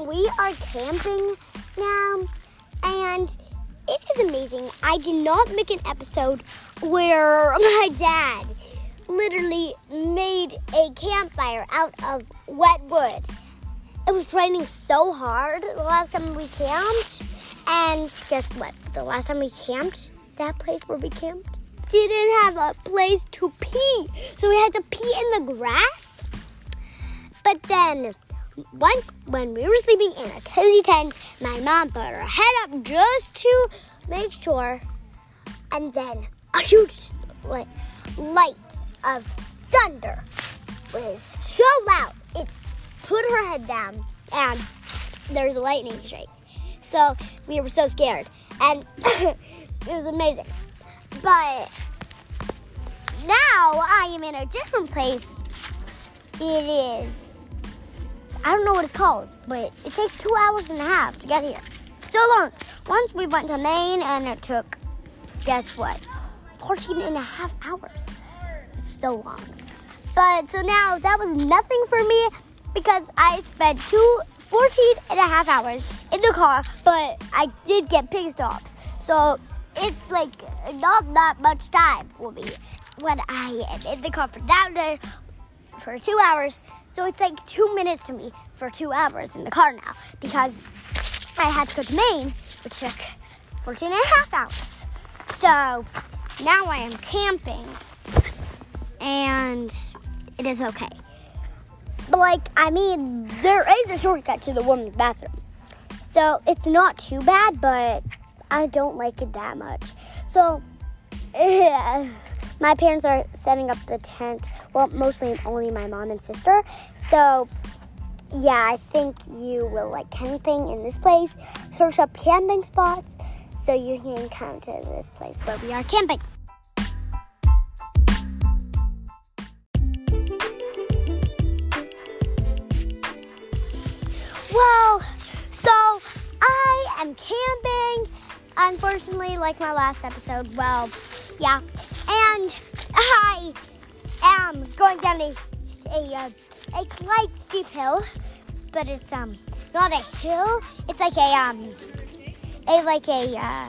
we are camping now, and it is amazing. I did not make an episode where my dad literally made a campfire out of wet wood. It was raining so hard the last time we camped. And guess what? The last time we camped, that place where we camped didn't have a place to pee. So we had to pee in the grass. But then once when we were sleeping in a cozy tent, my mom put her head up just to make sure. And then a huge light, light of thunder was so loud. it put her head down and there was a lightning strike. So we were so scared. And it was amazing. But now I am in a different place. It is, I don't know what it's called, but it takes two hours and a half to get here. So long. Once we went to Maine and it took, guess what? 14 and a half hours. It's so long. But so now that was nothing for me because I spent two 14 and a half hours in the car, but I did get pit stops. So it's like not that much time for me when I am in the car for that for two hours. So it's like two minutes to me for two hours in the car now because I had to go to Maine, which took 14 and a half hours. So now I am camping and it is okay. But like, I mean, there is a shortcut to the woman's bathroom. So it's not too bad, but I don't like it that much. So yeah, my parents are setting up the tent. Well, mostly only my mom and sister. So yeah, I think you will like camping in this place. Search up camping spots so you can come to this place where we are camping. Well, so I am camping. Unfortunately, like my last episode, well, yeah. I am going down a a, uh, a slight steep hill, but it's um not a hill. It's like a um a like a uh,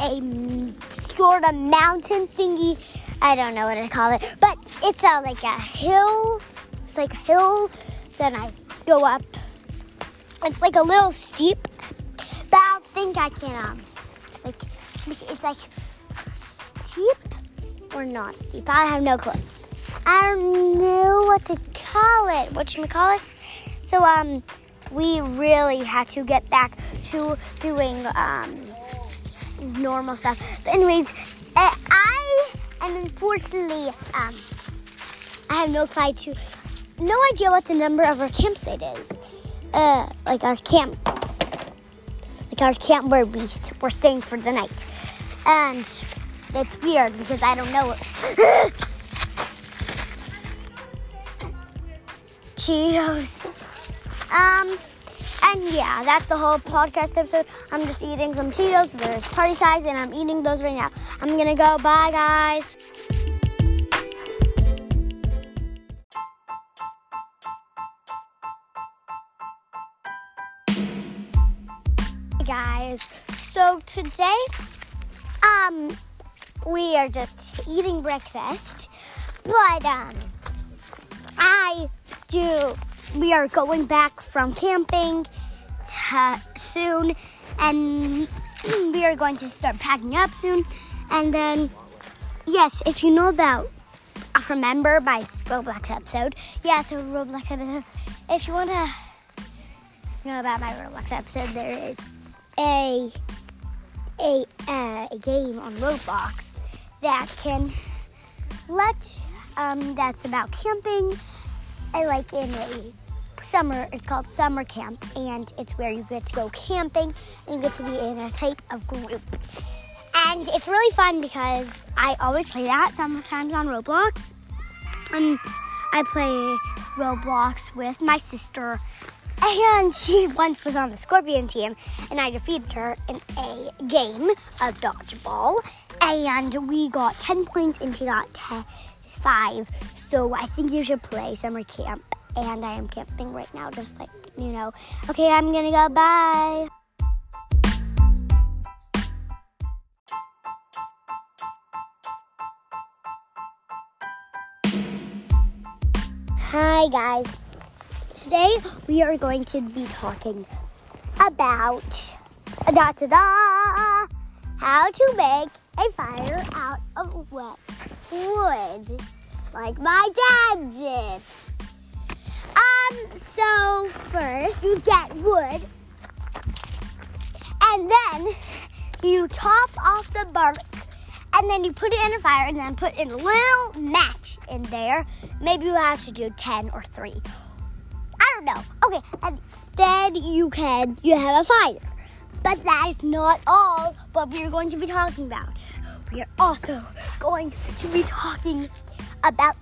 a sort of mountain thingy. I don't know what to call it, but it's a like a hill. It's like a hill. Then I go up. It's like a little steep, but I don't think I can um like it's like steep or not steep. I have no clue. I don't know what to call it. What should we call it? So um, we really had to get back to doing um normal stuff. But anyways, uh, I am unfortunately um I have no clue to no idea what the number of our campsite is. Uh, like our camp, like our camp where we were staying for the night, and it's weird because I don't know it. Cheetos. Um, and yeah, that's the whole podcast episode. I'm just eating some Cheetos. There's party size, and I'm eating those right now. I'm gonna go. Bye, guys. Hey guys, so today, um, we are just eating breakfast, but um, I do. We are going back from camping to, soon, and we are going to start packing up soon. And then, yes, if you know about Remember my Roblox episode, yeah, so Roblox episode. If you want to know about my Roblox episode, there is a a uh, a game on Roblox that can let um, that's about camping. I like in a summer. It's called summer camp, and it's where you get to go camping and you get to be in a type of group. And it's really fun because I always play that sometimes on Roblox. And I play Roblox with my sister. And she once was on the Scorpion team, and I defeated her in a game of dodgeball. And we got 10 points, and she got 10, 5. So I think you should play summer camp. And I am camping right now, just like you know. Okay, I'm gonna go. Bye. Hi, guys. Today we are going to be talking about da da da how to make a fire out of wet wood, like my dad did. Um, so first you get wood, and then you top off the bark, and then you put it in a fire, and then put in a little match in there. Maybe you have to do ten or three. I don't know. Okay, and then you can you have a fire. But that is not all what we are going to be talking about. We are also going to be talking about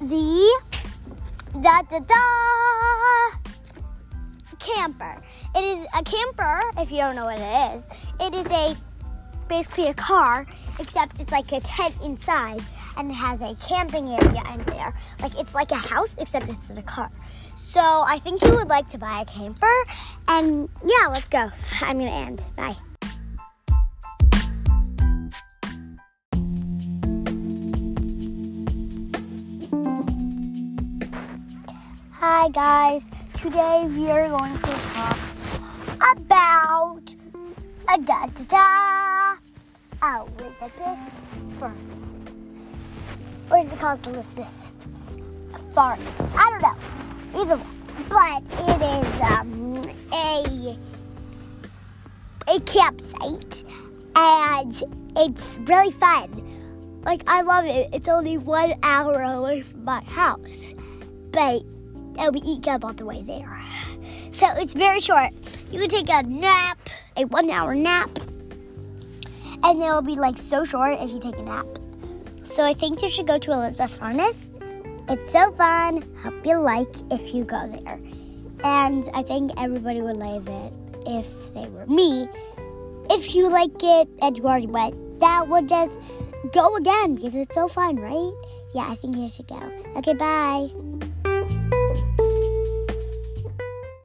the da da da camper. It is a camper, if you don't know what it is. It is a basically a car, except it's like a tent inside and it has a camping area in there. Like it's like a house, except it's in a car. So I think you would like to buy a camper. And yeah, let's go. I'm going to end. Bye. Hi, guys. Today we are going to talk about a da da da Elizabeth Furnace. Or is it called Elizabeth Furnace? I don't know. One. But it is um, a a campsite and it's really fun. Like I love it. It's only one hour away from my house. But and we eat gum on the way there. So it's very short. You can take a nap, a one hour nap, and it'll be like so short if you take a nap. So I think you should go to Elizabeth's Furnace. It's so fun. Hope you like if you go there. And I think everybody would love it if they were me. If you like it and you already went, that would just go again because it's so fun, right? Yeah, I think you should go. Okay, bye.